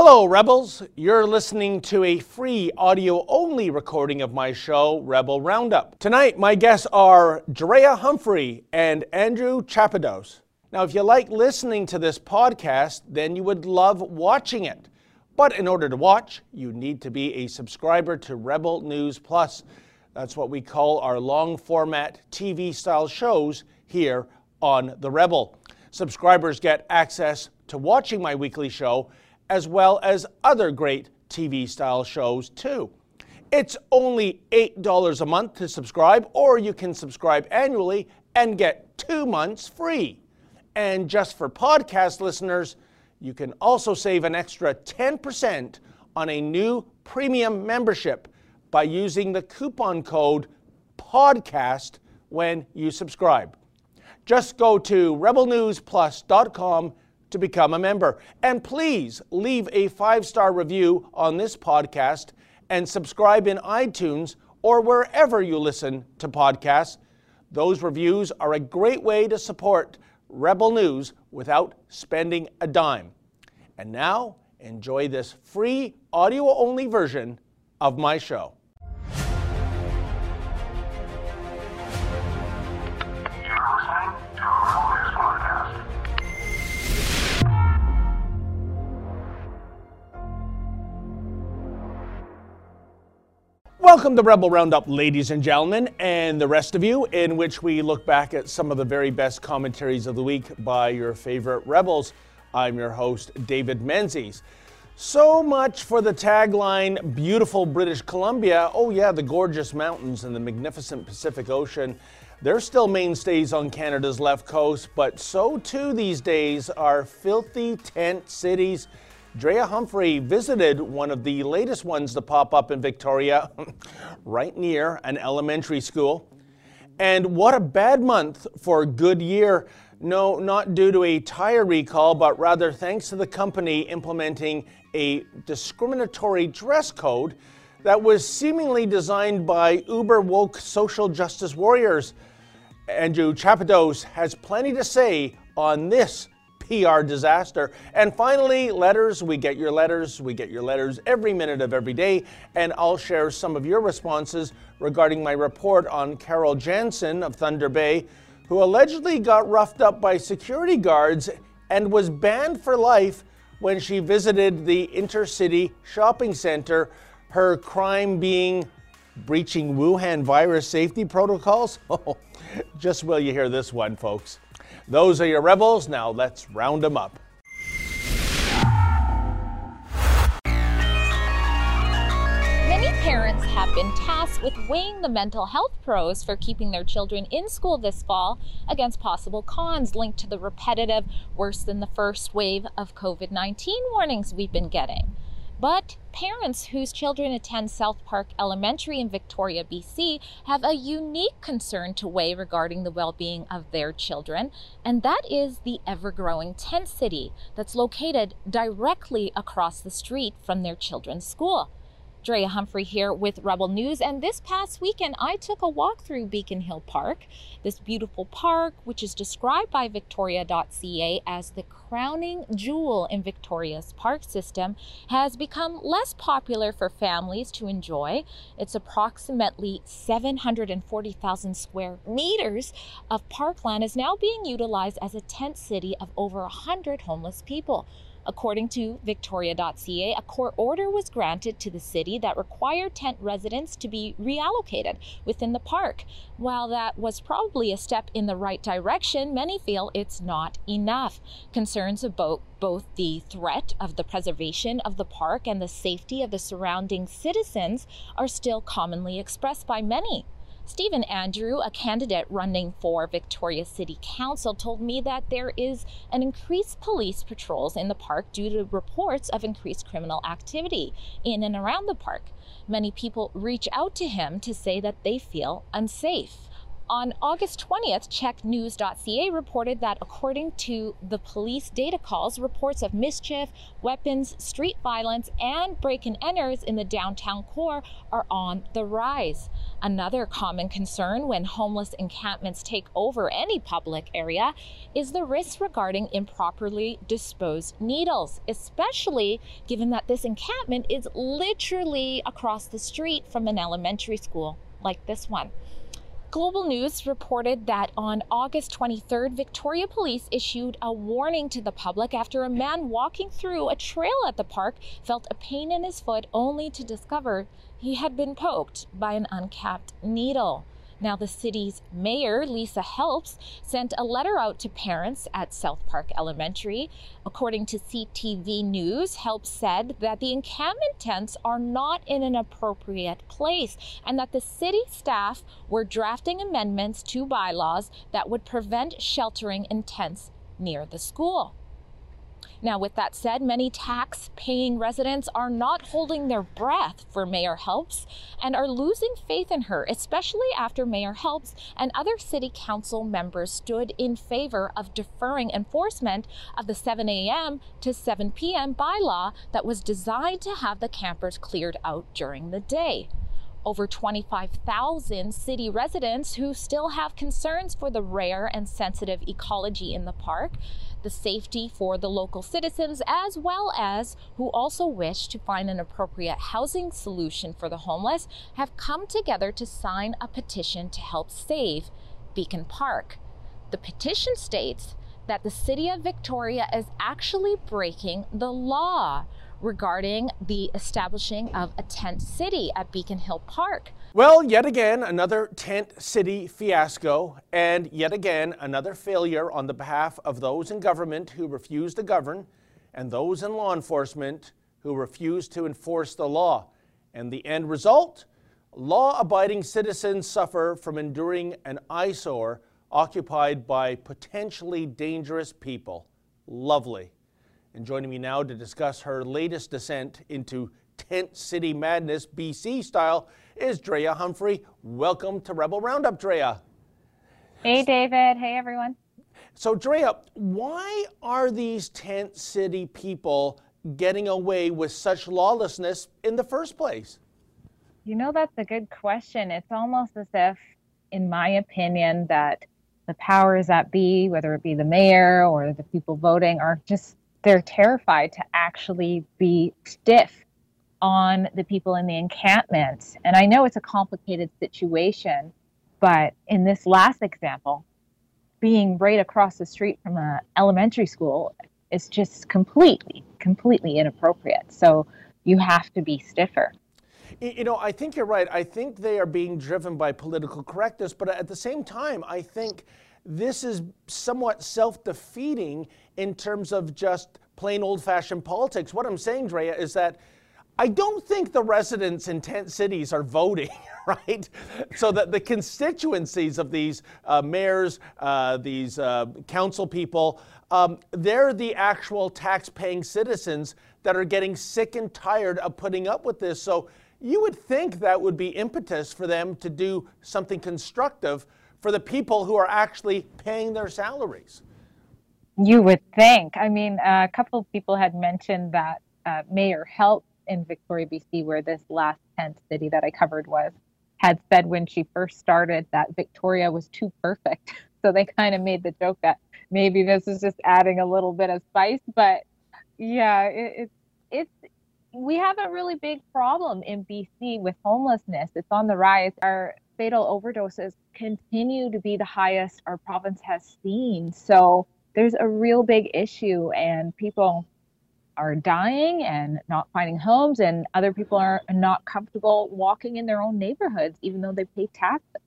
Hello, Rebels. You're listening to a free audio only recording of my show, Rebel Roundup. Tonight, my guests are Drea Humphrey and Andrew Chapados. Now, if you like listening to this podcast, then you would love watching it. But in order to watch, you need to be a subscriber to Rebel News Plus. That's what we call our long format TV style shows here on The Rebel. Subscribers get access to watching my weekly show as well as other great TV style shows too. It's only $8 a month to subscribe, or you can subscribe annually and get two months free. And just for podcast listeners, you can also save an extra 10% on a new premium membership by using the coupon code PODCAST when you subscribe. Just go to rebelnewsplus.com to become a member. And please leave a five star review on this podcast and subscribe in iTunes or wherever you listen to podcasts. Those reviews are a great way to support Rebel News without spending a dime. And now, enjoy this free audio only version of my show. Welcome to Rebel Roundup, ladies and gentlemen, and the rest of you, in which we look back at some of the very best commentaries of the week by your favorite Rebels. I'm your host, David Menzies. So much for the tagline Beautiful British Columbia. Oh, yeah, the gorgeous mountains and the magnificent Pacific Ocean. They're still mainstays on Canada's left coast, but so too these days are filthy tent cities Drea Humphrey visited one of the latest ones to pop up in Victoria, right near an elementary school. And what a bad month for Goodyear. No, not due to a tire recall, but rather thanks to the company implementing a discriminatory dress code that was seemingly designed by uber woke social justice warriors. Andrew Chapados has plenty to say on this PR disaster. And finally, letters. We get your letters. We get your letters every minute of every day. And I'll share some of your responses regarding my report on Carol Jansen of Thunder Bay, who allegedly got roughed up by security guards and was banned for life when she visited the Intercity Shopping Center, her crime being breaching Wuhan virus safety protocols. Just will you hear this one, folks. Those are your rebels. Now let's round them up. Many parents have been tasked with weighing the mental health pros for keeping their children in school this fall against possible cons linked to the repetitive, worse than the first wave of COVID 19 warnings we've been getting. But parents whose children attend South Park Elementary in Victoria, BC, have a unique concern to weigh regarding the well being of their children, and that is the ever growing tent city that's located directly across the street from their children's school. Drea Humphrey here with Rebel News. And this past weekend, I took a walk through Beacon Hill Park, this beautiful park, which is described by Victoria.ca as the crowning jewel in Victoria's park system, has become less popular for families to enjoy. It's approximately 740,000 square meters of parkland is now being utilized as a tent city of over 100 homeless people. According to Victoria.ca, a court order was granted to the city that required tent residents to be reallocated within the park. While that was probably a step in the right direction, many feel it's not enough. Concerns about both the threat of the preservation of the park and the safety of the surrounding citizens are still commonly expressed by many. Stephen Andrew, a candidate running for Victoria City Council, told me that there is an increased police patrols in the park due to reports of increased criminal activity in and around the park. Many people reach out to him to say that they feel unsafe. On August 20th, CHEKNews.ca reported that according to the police data calls, reports of mischief, weapons, street violence, and break and enters in the downtown core are on the rise. Another common concern when homeless encampments take over any public area is the risk regarding improperly disposed needles, especially given that this encampment is literally across the street from an elementary school like this one. Global News reported that on August 23rd, Victoria Police issued a warning to the public after a man walking through a trail at the park felt a pain in his foot only to discover he had been poked by an uncapped needle. Now, the city's mayor, Lisa Helps, sent a letter out to parents at South Park Elementary. According to CTV News, Helps said that the encampment tents are not in an appropriate place and that the city staff were drafting amendments to bylaws that would prevent sheltering in tents near the school. Now, with that said, many tax paying residents are not holding their breath for Mayor Helps and are losing faith in her, especially after Mayor Helps and other city council members stood in favor of deferring enforcement of the 7 a.m. to 7 p.m. bylaw that was designed to have the campers cleared out during the day over 25,000 city residents who still have concerns for the rare and sensitive ecology in the park, the safety for the local citizens, as well as who also wish to find an appropriate housing solution for the homeless, have come together to sign a petition to help save Beacon Park. The petition states that the city of Victoria is actually breaking the law regarding the establishing of a tent city at Beacon Hill Park. Well, yet again, another tent city fiasco, and yet again, another failure on the behalf of those in government who refuse to govern and those in law enforcement who refuse to enforce the law. And the end result? Law abiding citizens suffer from enduring an eyesore occupied by potentially dangerous people. Lovely. And joining me now to discuss her latest descent into tent city madness, BC style, is Drea Humphrey. Welcome to Rebel Roundup, Drea. Hey, David. Hey, everyone. So, Drea, why are these tent city people getting away with such lawlessness in the first place? You know, that's a good question. It's almost as if, in my opinion, that the powers that be, whether it be the mayor or the people voting, are just they're terrified to actually be stiff on the people in the encampment. And I know it's a complicated situation, but in this last example, being right across the street from an elementary school is just completely, completely inappropriate. So you have to be stiffer. You know, I think you're right. I think they are being driven by political correctness, but at the same time, I think this is somewhat self defeating in terms of just plain old fashioned politics. What I'm saying, Drea, is that I don't think the residents in tent cities are voting, right? So that the constituencies of these uh, mayors, uh, these uh, council people, um, they're the actual tax paying citizens that are getting sick and tired of putting up with this. So you would think that would be impetus for them to do something constructive for the people who are actually paying their salaries. You would think. I mean, a couple of people had mentioned that uh, Mayor Help in Victoria, BC, where this last tent city that I covered was, had said when she first started that Victoria was too perfect. So they kind of made the joke that maybe this is just adding a little bit of spice. But yeah, it, it's it's we have a really big problem in BC with homelessness. It's on the rise. Our fatal overdoses continue to be the highest our province has seen. So there's a real big issue, and people are dying and not finding homes, and other people are not comfortable walking in their own neighborhoods, even though they pay taxes.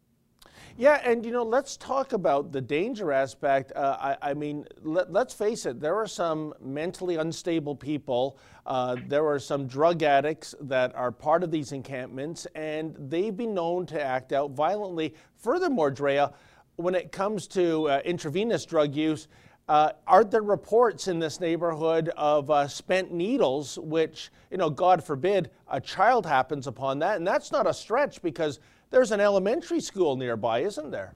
Yeah, and you know, let's talk about the danger aspect. Uh, I, I, mean, let, us face it, there are some mentally unstable people, uh, there are some drug addicts that are part of these encampments, and they've been known to act out violently. Furthermore, Drea, when it comes to uh, intravenous drug use, uh, are there reports in this neighborhood of uh, spent needles, which, you know, God forbid, a child happens upon that? And that's not a stretch because there's an elementary school nearby, isn't there?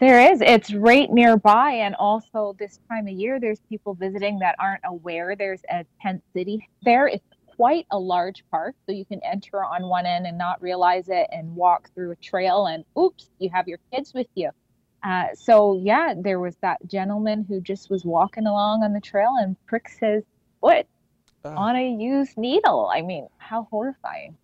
There is. It's right nearby. And also, this time of year, there's people visiting that aren't aware there's a tent city there. It's quite a large park, so you can enter on one end and not realize it and walk through a trail, and oops, you have your kids with you. Uh, so yeah, there was that gentleman who just was walking along on the trail and pricks his foot uh, on a used needle. I mean, how horrifying!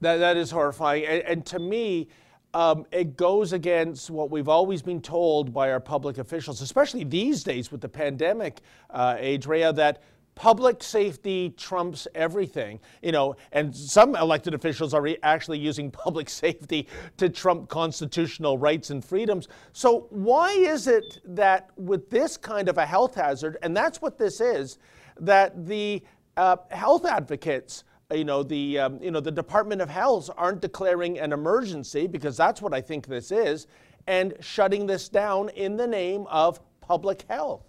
That that is horrifying, and, and to me. Um, it goes against what we've always been told by our public officials, especially these days with the pandemic, uh, Adria, that public safety trumps everything, you know, and some elected officials are actually using public safety to trump constitutional rights and freedoms. So why is it that with this kind of a health hazard, and that's what this is, that the uh, health advocates you know the um, you know the Department of Health aren't declaring an emergency because that's what I think this is, and shutting this down in the name of public health.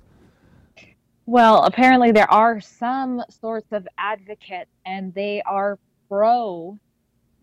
Well, apparently there are some sorts of advocates, and they are pro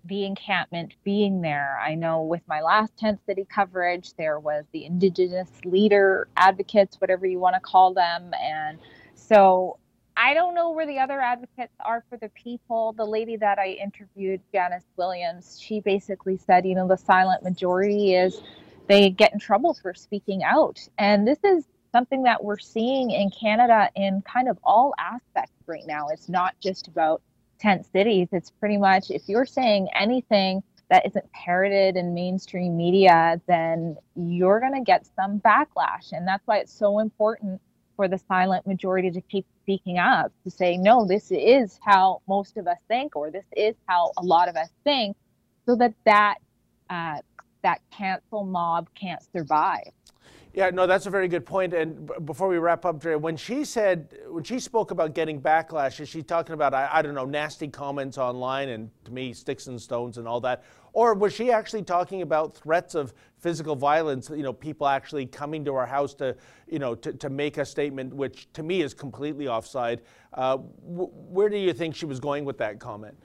the encampment being there. I know with my last tent city coverage, there was the indigenous leader advocates, whatever you want to call them. And so I don't know where the other advocates are for the people. The lady that I interviewed, Janice Williams, she basically said, you know, the silent majority is they get in trouble for speaking out. And this is something that we're seeing in Canada in kind of all aspects right now. It's not just about tent cities. It's pretty much if you're saying anything that isn't parroted in mainstream media, then you're going to get some backlash. And that's why it's so important for the silent majority to keep speaking up to say, no, this is how most of us think, or this is how a lot of us think, so that that, uh, that cancel mob can't survive. Yeah, no, that's a very good point. And b- before we wrap up, Dre, when she said, when she spoke about getting backlash, is she talking about, I, I, don't know, nasty comments online and to me, sticks and stones and all that? Or was she actually talking about threats of physical violence, you know, people actually coming to our house to, you know, to, to make a statement, which to me is completely offside? Uh, where do you think she was going with that comment?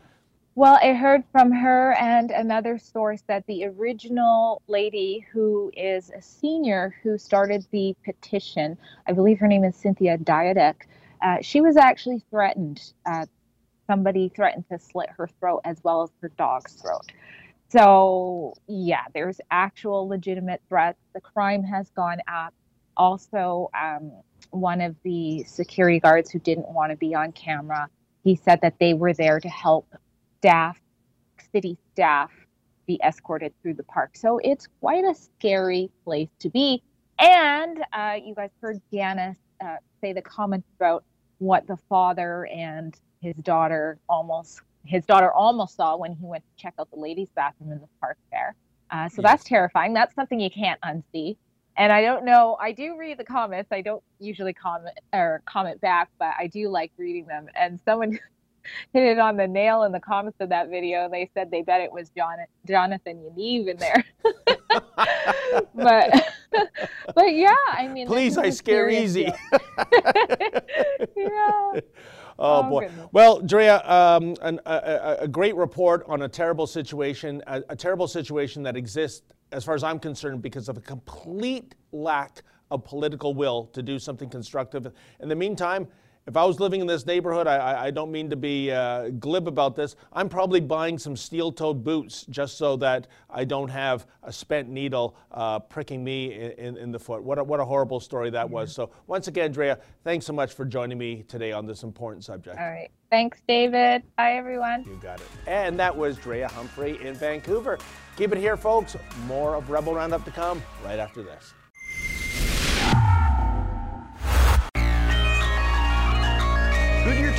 Well, I heard from her and another source that the original lady who is a senior who started the petition, I believe her name is Cynthia Diadek, uh, she was actually threatened. Uh, somebody threatened to slit her throat as well as her dog's throat. So, yeah, there's actual legitimate threats. The crime has gone up. Also, um, one of the security guards who didn't want to be on camera, he said that they were there to help staff, city staff, be escorted through the park. So it's quite a scary place to be. And uh, you guys heard Janice uh, say the comments about what the father and his daughter almost his daughter almost saw when he went to check out the ladies' bathroom in the park there. Uh, so yes. that's terrifying. That's something you can't unsee. And I don't know. I do read the comments. I don't usually comment or comment back, but I do like reading them. And someone hit it on the nail in the comments of that video. They said they bet it was John, Jonathan Yaniv in there. but but yeah, I mean, please, I scare easy. yeah. Oh, oh, boy. Goodness. Well, Drea, um, an, a, a, great report on a terrible situation, a, a terrible situation that exists, as far as I'm concerned, because of a complete lack of political will to do something constructive. In the meantime, if I was living in this neighborhood, I, I don't mean to be uh, glib about this, I'm probably buying some steel toed boots just so that I don't have a spent needle uh, pricking me in, in, the foot. What a, what a horrible story that was. So, once again, Drea, thanks so much for joining me today on this important subject. All right. Thanks, David. Bye, everyone. You got it. And that was Drea Humphrey in Vancouver. Keep it here, folks. More of Rebel Roundup to come right after this.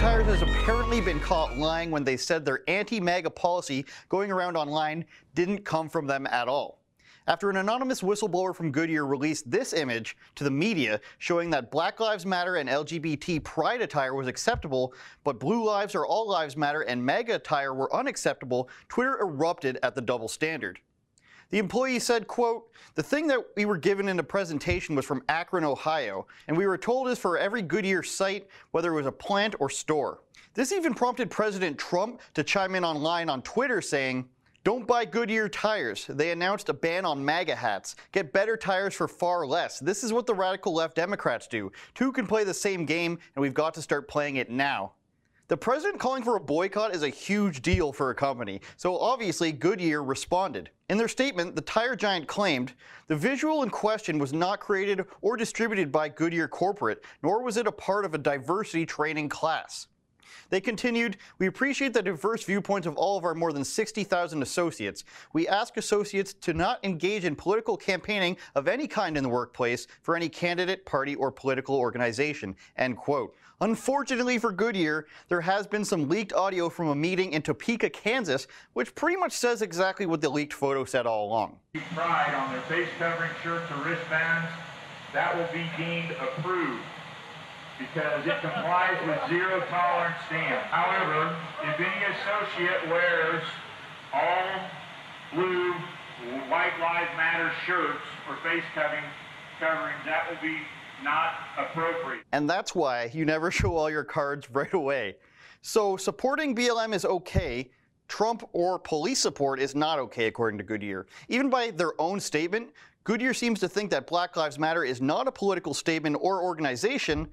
Tires has apparently been caught lying when they said their anti-MAGA policy going around online didn't come from them at all. After an anonymous whistleblower from Goodyear released this image to the media showing that Black Lives Matter and LGBT pride attire was acceptable, but Blue Lives or All Lives Matter and MAGA attire were unacceptable, Twitter erupted at the double standard. The employee said, quote, the thing that we were given in the presentation was from Akron, Ohio, and we were told is for every Goodyear site, whether it was a plant or store. This even prompted President Trump to chime in online on Twitter saying, don't buy Goodyear tires. They announced a ban on MAGA hats. Get better tires for far less. This is what the radical left Democrats do. Two can play the same game, and we've got to start playing it now. The president calling for a boycott is a huge deal for a company, so obviously Goodyear responded. In their statement, the tire giant claimed the visual in question was not created or distributed by Goodyear Corporate, nor was it a part of a diversity training class. They continued, We appreciate the diverse viewpoints of all of our more than 60,000 associates. We ask associates to not engage in political campaigning of any kind in the workplace for any candidate, party, or political organization. End quote. Unfortunately for Goodyear, there has been some leaked audio from a meeting in Topeka, Kansas, which pretty much says exactly what the leaked photo said all along. Pride on their face covering shirts or wristbands, that will be deemed approved because it complies with zero tolerance stance. However, if any associate wears all blue White Lives Matter shirts or face covering, coverings, that will be not appropriate. And that's why you never show all your cards right away. So supporting BLM is okay. Trump or police support is not okay, according to Goodyear. Even by their own statement, Goodyear seems to think that Black Lives Matter is not a political statement or organization,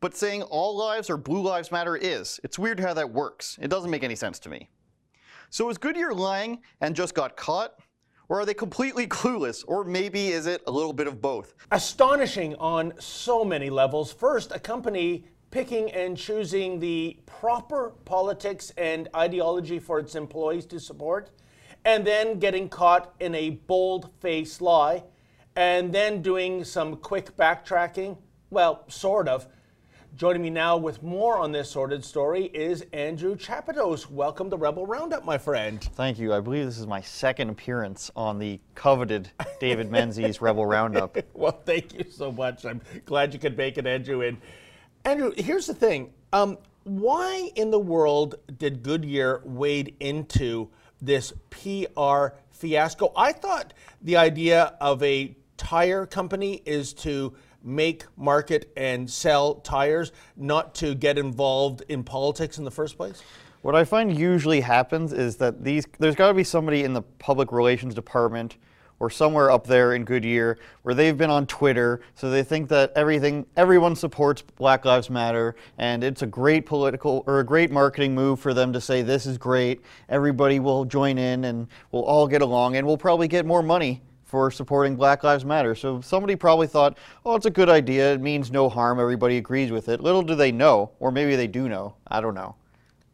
but saying all lives or blue lives matter is. It's weird how that works. It doesn't make any sense to me. So is Goodyear lying and just got caught? Or are they completely clueless? Or maybe is it a little bit of both? Astonishing on so many levels. First, a company picking and choosing the proper politics and ideology for its employees to support, and then getting caught in a bold faced lie, and then doing some quick backtracking. Well, sort of Joining me now with more on this sordid story is Andrew Chapados. Welcome to Rebel Roundup, my friend. Thank you. I believe this is my second appearance on the coveted David Menzies Rebel Roundup. well, thank you so much. I'm glad you could make it, Andrew. And Andrew, here's the thing. Um, why in the world did Goodyear wade into this PR fiasco? I thought the idea of a tire company is to make, market, and sell tires, not to get involved in politics in the first place? What I find usually happens is that these there's got to be somebody in the public relations department or somewhere up there in Goodyear where they've been on Twitter, so they think that everything everyone supports Black Lives Matter and it's a great political or a great marketing move for them to say this is great, everybody will join in and we'll all get along and we'll probably get more money for supporting Black Lives Matter. So somebody probably thought, oh, it's a good idea. It means no harm. Everybody agrees with it. Little do they know, or maybe they do know, I don't know,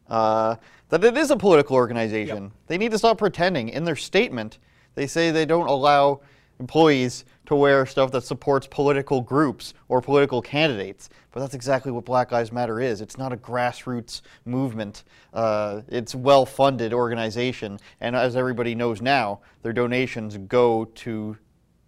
uh, that it is a political organization. Yep. They need to stop pretending. In their statement, they say they don't allow employees to wear stuff that supports political groups or political candidates. But that's exactly what Black Lives Matter is. It's not a grassroots movement. Uh, it's well-funded organization, and as everybody knows now, their donations go to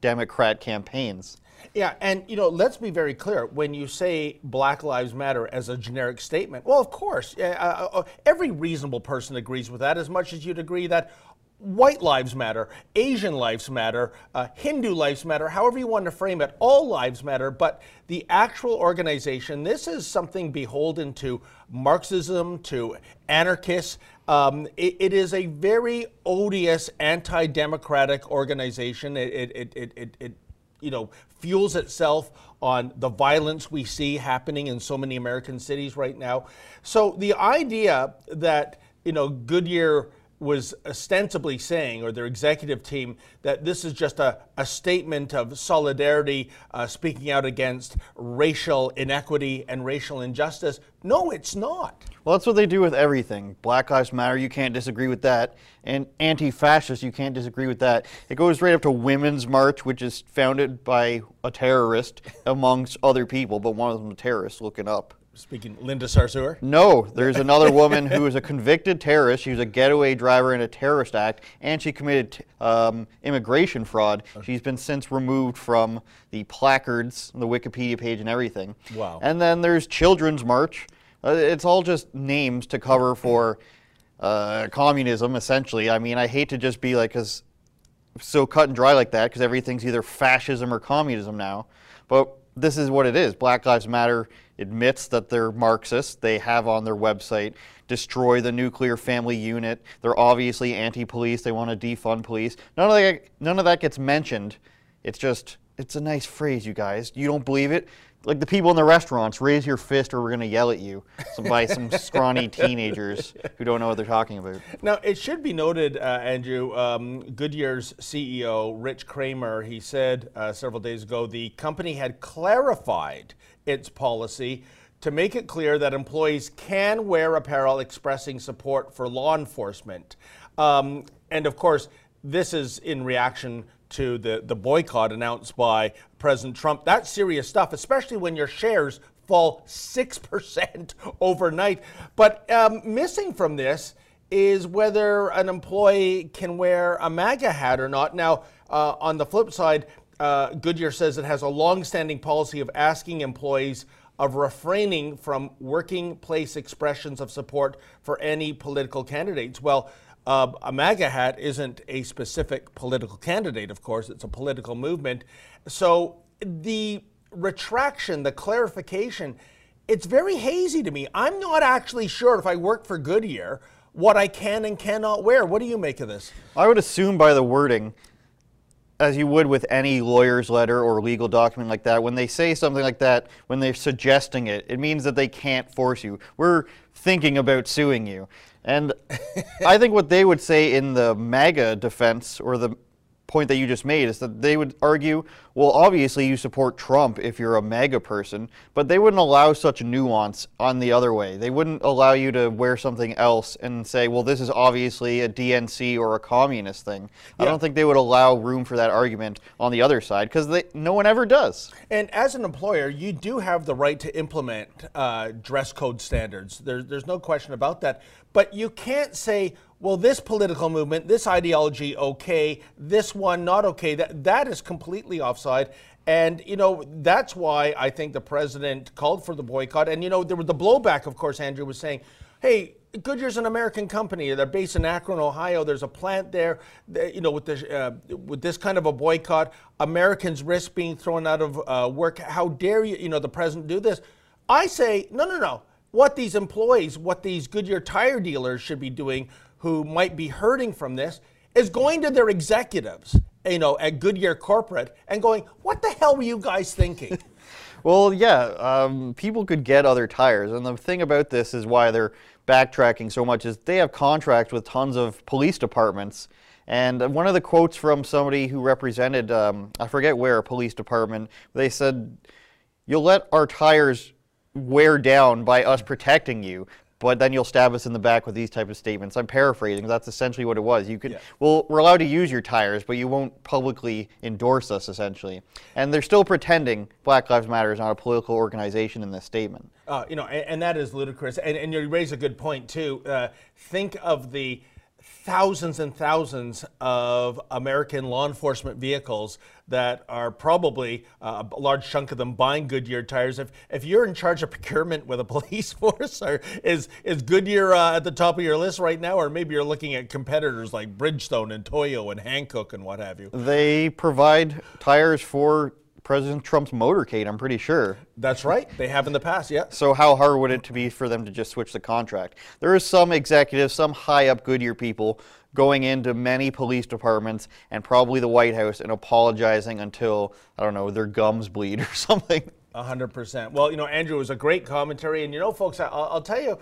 Democrat campaigns. Yeah, and you know, let's be very clear. When you say Black Lives Matter as a generic statement, well, of course, uh, uh, every reasonable person agrees with that. As much as you'd agree that white lives matter, Asian lives matter, uh, Hindu lives matter, however you want to frame it, all lives matter, but the actual organization, this is something beholden to Marxism, to anarchists. Um, it, it is a very odious anti democratic organization. It, it, it, it, it, you know, fuels itself on the violence we see happening in so many American cities right now. So the idea that, you know, Goodyear was ostensibly saying, or their executive team, that this is just a, a statement of solidarity, uh, speaking out against racial inequity and racial injustice. No, it's not. Well, that's what they do with everything. Black Lives Matter, you can't disagree with that. And anti fascist, you can't disagree with that. It goes right up to Women's March, which is founded by a terrorist, amongst other people, but one of them a terrorist looking up. Speaking Linda Sarsour? No, there's another woman who is a convicted terrorist. She was a getaway driver in a terrorist act, and she committed um, immigration fraud. She's been since removed from the placards, the Wikipedia page, and everything. Wow. And then there's Children's March. Uh, it's all just names to cover for uh, communism, essentially. I mean, I hate to just be like, because so cut and dry like that, because everything's either fascism or communism now. But this is what it is. Black Lives Matter admits that they're Marxist. They have on their website destroy the nuclear family unit. They're obviously anti-police. They want to defund police. None of that, none of that gets mentioned. It's just it's a nice phrase, you guys. You don't believe it? like the people in the restaurants, raise your fist or we're going to yell at you some, by some scrawny teenagers who don't know what they're talking about. Now, it should be noted, uh, Andrew, um, Goodyear's CEO, Rich Kramer, he said uh, several days ago the company had clarified its policy to make it clear that employees can wear apparel expressing support for law enforcement. Um, and of course, this is in reaction to the, the boycott announced by President Trump. That's serious stuff, especially when your shares fall 6% overnight. But um, missing from this is whether an employee can wear a MAGA hat or not. Now, uh, on the flip side, uh, Goodyear says it has a long-standing policy of asking employees of refraining from working place expressions of support for any political candidates. Well, uh, a MAGA hat isn't a specific political candidate, of course, it's a political movement. So the retraction, the clarification, it's very hazy to me. I'm not actually sure if I work for Goodyear what I can and cannot wear. What do you make of this? I would assume by the wording, as you would with any lawyer's letter or legal document like that, when they say something like that, when they're suggesting it, it means that they can't force you. We're thinking about suing you. And I think what they would say in the MAGA defense or the point that you just made is that they would argue, well, obviously you support Trump if you're a MAGA person, but they wouldn't allow such nuance on the other way. They wouldn't allow you to wear something else and say, well, this is obviously a DNC or a communist thing. Yeah. I don't think they would allow room for that argument on the other side because no one ever does. And as an employer, you do have the right to implement uh, dress code standards. There's, there's no question about that. But you can't say, well, this political movement, this ideology, okay, this one not okay. That that is completely offside. And you know that's why I think the president called for the boycott. And you know there was the blowback, of course. Andrew was saying, "Hey, Goodyear's an American company. They're based in Akron, Ohio. There's a plant there. You know, with this uh, with this kind of a boycott, Americans risk being thrown out of uh, work. How dare you? You know, the president do this." I say, no, no, no. What these employees, what these Goodyear tire dealers should be doing who might be hurting from this is going to their executives, you know, at Goodyear Corporate and going, what the hell were you guys thinking? well, yeah, um, people could get other tires. And the thing about this is why they're backtracking so much is they have contracts with tons of police departments. And one of the quotes from somebody who represented, um, I forget where, a police department, they said, You'll let our tires wear down by us protecting you but then you'll stab us in the back with these type of statements. I'm paraphrasing. That's essentially what it was. You could, yeah. well, we're allowed to use your tires, but you won't publicly endorse us, essentially. And they're still pretending Black Lives Matter is not a political organization in this statement. Uh, you know, and, and, that is ludicrous. And, and, you raise a good point too. Uh, think of the thousands and thousands of American law enforcement vehicles that are probably uh, a large chunk of them buying Goodyear tires. If if you're in charge of procurement with a police force, or is is Goodyear uh, at the top of your list right now, or maybe you're looking at competitors like Bridgestone and Toyo and Hankook and what have you? They provide tires for President Trump's motorcade, I'm pretty sure. That's right. They have in the past, yeah. So how hard would it to be for them to just switch the contract? There is some executives, some high up Goodyear people going into many police departments and probably the White House and apologizing until, I don't know, their gums bleed or something. 100%. Well, you know, Andrew, it was a great commentary. And, you know, folks, I'll, I'll tell you,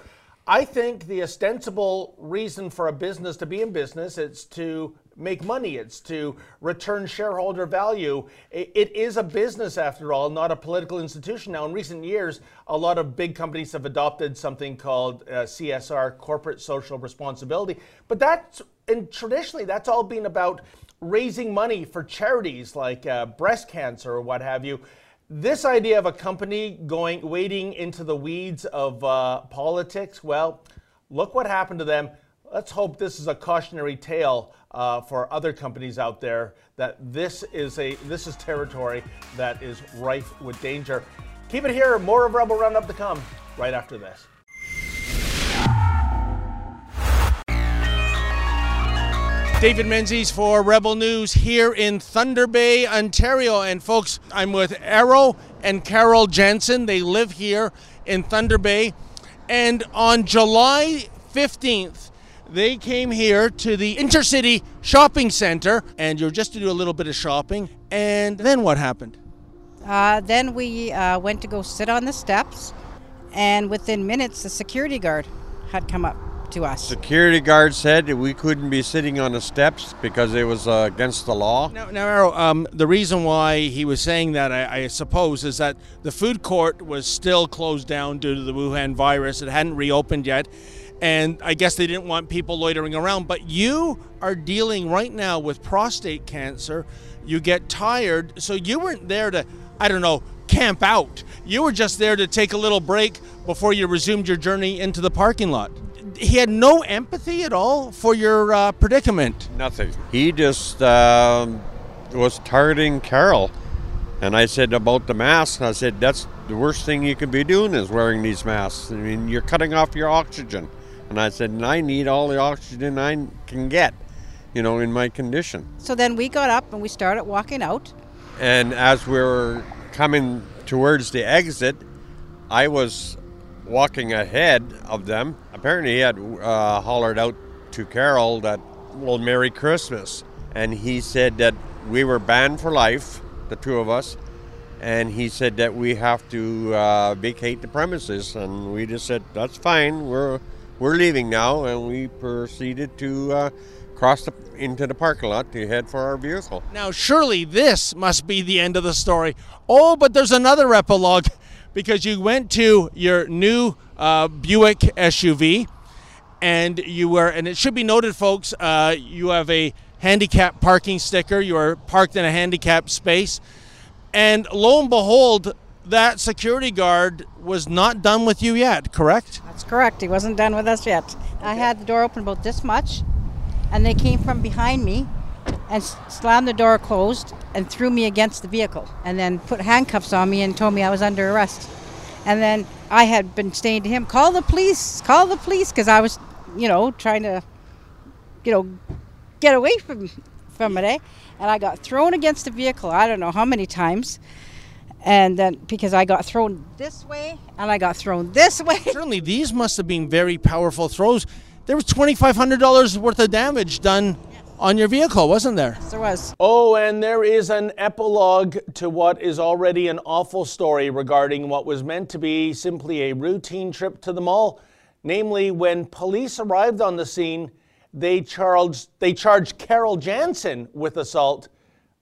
I think the ostensible reason for a business to be in business is to make money. It's to return shareholder value. It is a business, after all, not a political institution. Now, in recent years, a lot of big companies have adopted something called uh, CSR, corporate social responsibility. But that's, and traditionally, that's all been about raising money for charities like uh, breast cancer or what have you this idea of a company going wading into the weeds of uh, politics, well, look what happened to them. Let's hope this is a cautionary tale uh, for other companies out there that this is a this is territory that is rife with danger. Keep it here. More of Rebel Roundup to come right after this. David Menzies for Rebel News here in Thunder Bay, Ontario. And folks, I'm with Arrow and Carol Jansen. They live here in Thunder Bay. And on July 15th, they came here to the Intercity Shopping Center and you're just to do a little bit of shopping. And then what happened? Uh, then we uh, went to go sit on the steps, and within minutes, the security guard had come up to us. Security guard said we couldn't be sitting on the steps because it was uh, against the law. Now, now Arrow, um, the reason why he was saying that, I, I suppose, is that the food court was still closed down due to the Wuhan virus. It hadn't reopened yet. And I guess they didn't want people loitering around. But you are dealing right now with prostate cancer. You get tired. So you weren't there to, I don't know, camp out. You were just there to take a little break before you resumed your journey into the parking lot he had no empathy at all for your uh, predicament. Nothing. He just um, was targeting Carol. And I said about the mask, I said, that's the worst thing you can be doing is wearing these masks. I mean, you're cutting off your oxygen. And I said, and I need all the oxygen I can get, you know, in my condition. So then we got up and we started walking out. And as we were coming towards the exit, I was walking ahead of them. Apparently, he had uh, hollered out to Carol that, well, Merry Christmas. And he said that we were banned for life, the two of us. And he said that we have to uh, vacate the premises. And we just said, that's fine. We're, we're leaving now. And we proceeded to uh, cross the, into the parking lot to head for our vehicle. Now, surely this must be the end of the story. Oh, but there's another epilogue because you went to your new uh, Buick SUV and you were, and it should be noted, folks, uh, you have a handicap parking sticker. You are parked in a handicap space. And lo and behold, that security guard was not done with you yet, correct? That's correct. He wasn't done with us yet. Okay. I had the door open about this much, and they came from behind me and slammed the door closed and threw me against the vehicle and then put handcuffs on me and told me I was under arrest. And then I had been saying to him, call the police, call the police, because I was, you know, trying to, you know, get away from, from it, eh? And I got thrown against the vehicle, I don't know how many times. And then because I got thrown this way and I got thrown this way. Certainly, these must have been very powerful throws. There was $2,500 worth of damage done on your vehicle, wasn't there? Yes, there was. Oh, and there is an epilogue to what is already an awful story regarding what was meant to be simply a routine trip to the mall. Namely, when police arrived on the scene, they charged, they charged Carol Jansen with assault.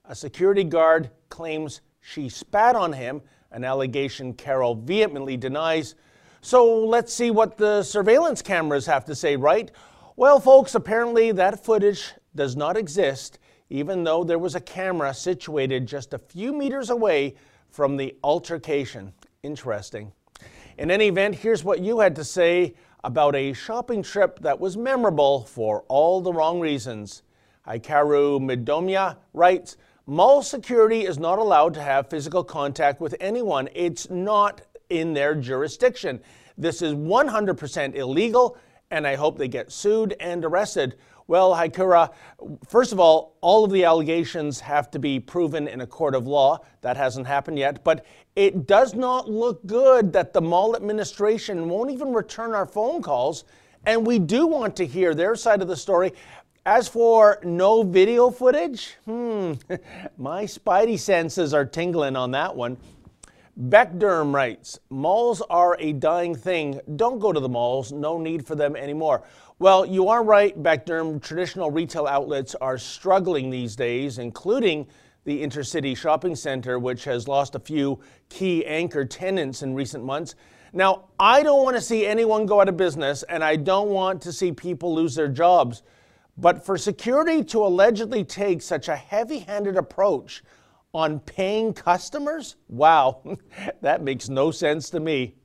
A security guard claims she spat on him, an allegation Carol vehemently denies. So let's see what the surveillance cameras have to say, right? Well, folks, apparently that footage does not exist, even though there was a camera situated just a few meters away from the altercation. Interesting. In any event, here's what you had to say about a shopping trip that was memorable for all the wrong reasons. Hikaru Midomya writes, Mall security is not allowed to have physical contact with anyone. It's not in their jurisdiction. This is 100% illegal, and I hope they get sued and arrested. Well, Haikura, first of all, all of the allegations have to be proven in a court of law. That hasn't happened yet. But it does not look good that the mall administration won't even return our phone calls. And we do want to hear their side of the story. As for no video footage, hmm, my spidey senses are tingling on that one. Beckderm writes, malls are a dying thing. Don't go to the malls. No need for them anymore. Well, you are right, Beckderm. Traditional retail outlets are struggling these days, including the Intercity Shopping Center, which has lost a few key anchor tenants in recent months. Now, I don't want to see anyone go out of business, and I don't want to see people lose their jobs. But for security to allegedly take such a heavy handed approach on paying customers, wow, that makes no sense to me.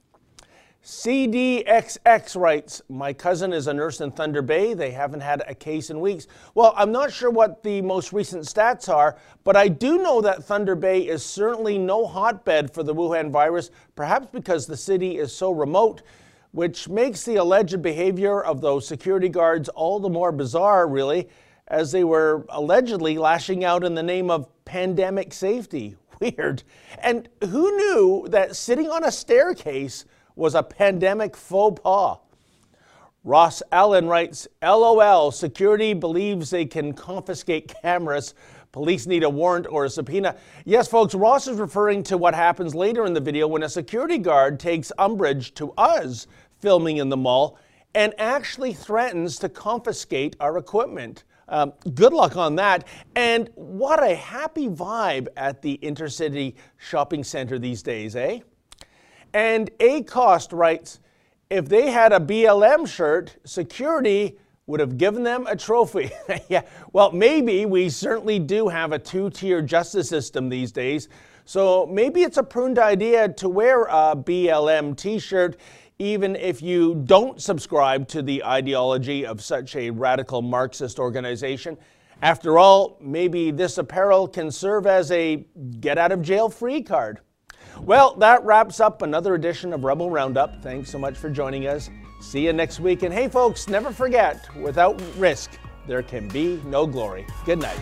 CDXX writes, My cousin is a nurse in Thunder Bay. They haven't had a case in weeks. Well, I'm not sure what the most recent stats are, but I do know that Thunder Bay is certainly no hotbed for the Wuhan virus, perhaps because the city is so remote, which makes the alleged behavior of those security guards all the more bizarre, really, as they were allegedly lashing out in the name of pandemic safety. Weird. And who knew that sitting on a staircase was a pandemic faux pas. Ross Allen writes, LOL, security believes they can confiscate cameras, Police need a warrant or a subpoena. Yes, folks, Ross is referring to what happens later in the video when a security guard takes umbrage to us filming in the mall and actually threatens to confiscate our equipment. Um, good luck on that. And what a happy vibe at the Intercity Shopping Center these days, eh? And A Cost writes if they had a BLM shirt, security would have given them a trophy. yeah, well, maybe we certainly do have a two tier justice system these days. So maybe it's a pruned idea to wear a BLM t shirt even if you don't subscribe to the ideology of such a radical Marxist organization. After all, maybe this apparel can serve as a get out of jail free card. Well, that wraps up another edition of Rebel Roundup. Thanks so much for joining us. See you next week. And hey, folks, never forget without risk, there can be no glory. Good night.